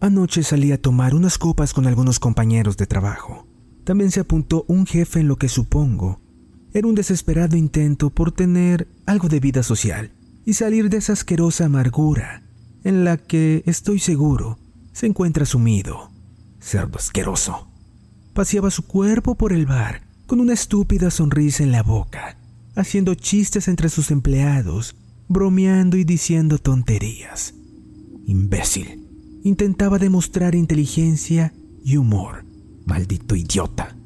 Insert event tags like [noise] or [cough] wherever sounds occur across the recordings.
Anoche salí a tomar unas copas con algunos compañeros de trabajo. También se apuntó un jefe en lo que supongo era un desesperado intento por tener algo de vida social y salir de esa asquerosa amargura en la que, estoy seguro, se encuentra sumido. Cerdo asqueroso. Paseaba su cuerpo por el bar con una estúpida sonrisa en la boca, haciendo chistes entre sus empleados, bromeando y diciendo tonterías. Imbécil. Intentaba demostrar inteligencia y humor. Maldito idiota.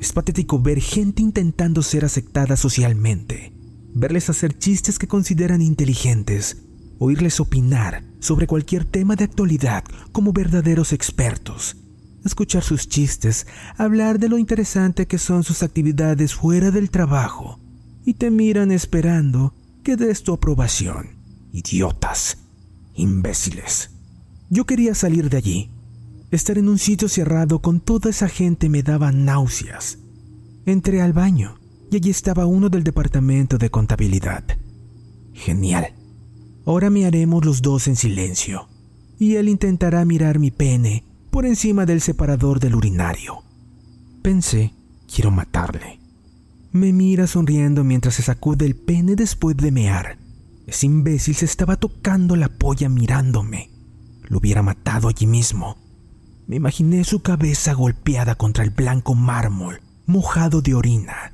Es patético ver gente intentando ser aceptada socialmente, verles hacer chistes que consideran inteligentes, oírles opinar sobre cualquier tema de actualidad como verdaderos expertos, escuchar sus chistes, hablar de lo interesante que son sus actividades fuera del trabajo, y te miran esperando que des tu aprobación. Idiotas, imbéciles. Yo quería salir de allí. Estar en un sitio cerrado con toda esa gente me daba náuseas. Entré al baño y allí estaba uno del departamento de contabilidad. Genial. Ahora me haremos los dos en silencio y él intentará mirar mi pene por encima del separador del urinario. Pensé, quiero matarle. Me mira sonriendo mientras se sacude el pene después de mear. Ese imbécil se estaba tocando la polla mirándome. Lo hubiera matado allí mismo. Me imaginé su cabeza golpeada contra el blanco mármol, mojado de orina,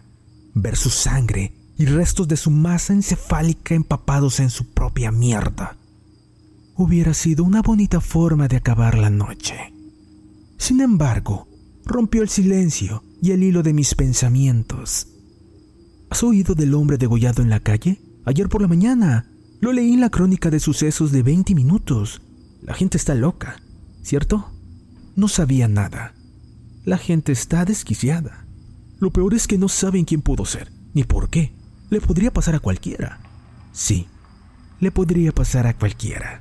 ver su sangre y restos de su masa encefálica empapados en su propia mierda. Hubiera sido una bonita forma de acabar la noche. Sin embargo, rompió el silencio y el hilo de mis pensamientos. ¿Has oído del hombre degollado en la calle? Ayer por la mañana. Lo leí en la crónica de sucesos de 20 minutos. La gente está loca, ¿cierto? No sabía nada. La gente está desquiciada. Lo peor es que no saben quién pudo ser, ni por qué. Le podría pasar a cualquiera. Sí, le podría pasar a cualquiera.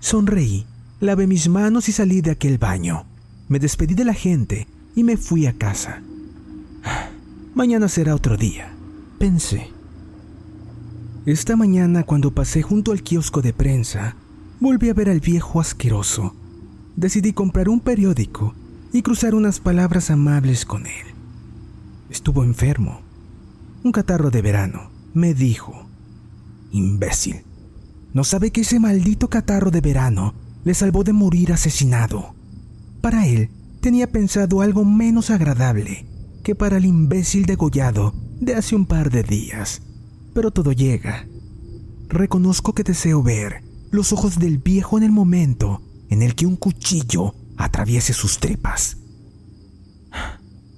Sonreí, lavé mis manos y salí de aquel baño. Me despedí de la gente y me fui a casa. Mañana será otro día, pensé. Esta mañana cuando pasé junto al kiosco de prensa, volví a ver al viejo asqueroso. Decidí comprar un periódico y cruzar unas palabras amables con él. Estuvo enfermo. Un catarro de verano, me dijo. Imbécil. No sabe que ese maldito catarro de verano le salvó de morir asesinado. Para él, tenía pensado algo menos agradable que para el imbécil degollado de hace un par de días. Pero todo llega. Reconozco que deseo ver los ojos del viejo en el momento en el que un cuchillo atraviese sus tripas.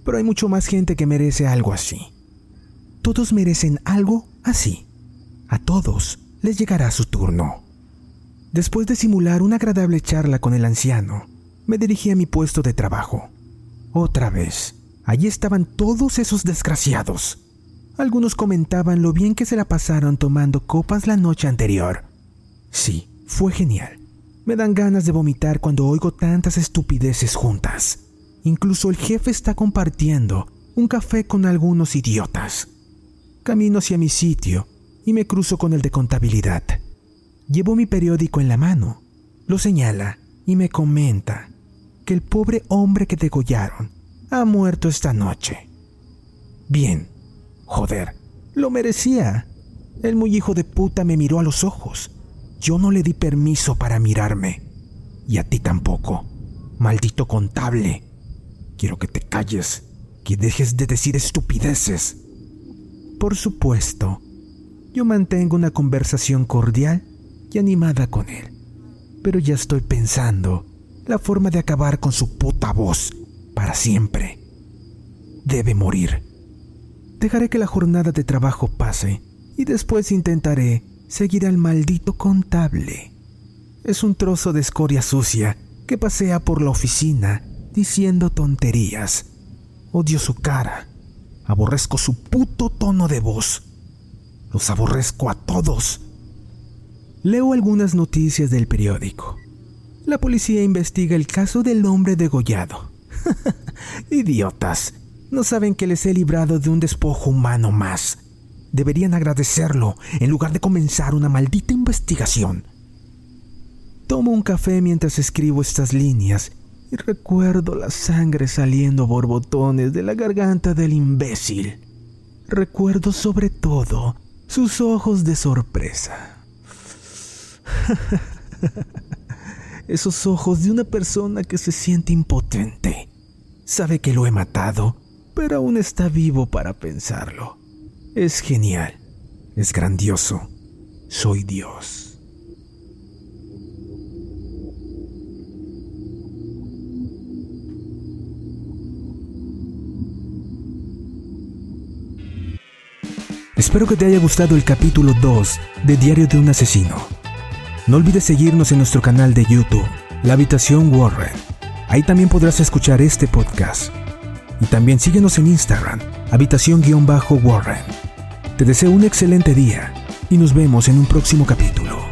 Pero hay mucho más gente que merece algo así. Todos merecen algo así. A todos les llegará su turno. Después de simular una agradable charla con el anciano, me dirigí a mi puesto de trabajo. Otra vez, allí estaban todos esos desgraciados. Algunos comentaban lo bien que se la pasaron tomando copas la noche anterior Sí, fue genial. Me dan ganas de vomitar cuando oigo tantas estupideces juntas. Incluso el jefe está compartiendo un café con algunos idiotas. Camino hacia mi sitio y me cruzo con el de contabilidad. Llevo mi periódico en la mano. Lo señala y me comenta que el pobre hombre que degollaron ha muerto esta noche. Bien, joder, lo merecía. El muy hijo de puta me miró a los ojos yo no le di permiso para mirarme. Y a ti tampoco. Maldito contable. Quiero que te calles, que dejes de decir estupideces. Por supuesto, yo mantengo una conversación cordial y animada con él, pero ya estoy pensando la forma de acabar con su puta voz para siempre. Debe morir. Dejaré que la jornada de trabajo pase y después intentaré seguir al maldito contable. Es un trozo de escoria sucia que pasea por la oficina diciendo tonterías. Odio su cara. Aborrezco su puto tono de voz. Los aborrezco a todos. Leo algunas noticias del periódico. La policía investiga el caso del hombre degollado. [laughs] Idiotas. No saben que les he librado de un despojo humano más. Deberían agradecerlo en lugar de comenzar una maldita investigación. Tomo un café mientras escribo estas líneas y recuerdo la sangre saliendo borbotones de la garganta del imbécil. Recuerdo sobre todo sus ojos de sorpresa. [laughs] Esos ojos de una persona que se siente impotente. Sabe que lo he matado, pero aún está vivo para pensarlo. Es genial. Es grandioso. Soy Dios. Espero que te haya gustado el capítulo 2 de Diario de un Asesino. No olvides seguirnos en nuestro canal de YouTube, La Habitación Warren. Ahí también podrás escuchar este podcast. Y también síguenos en Instagram, Habitación-Warren. Te deseo un excelente día y nos vemos en un próximo capítulo.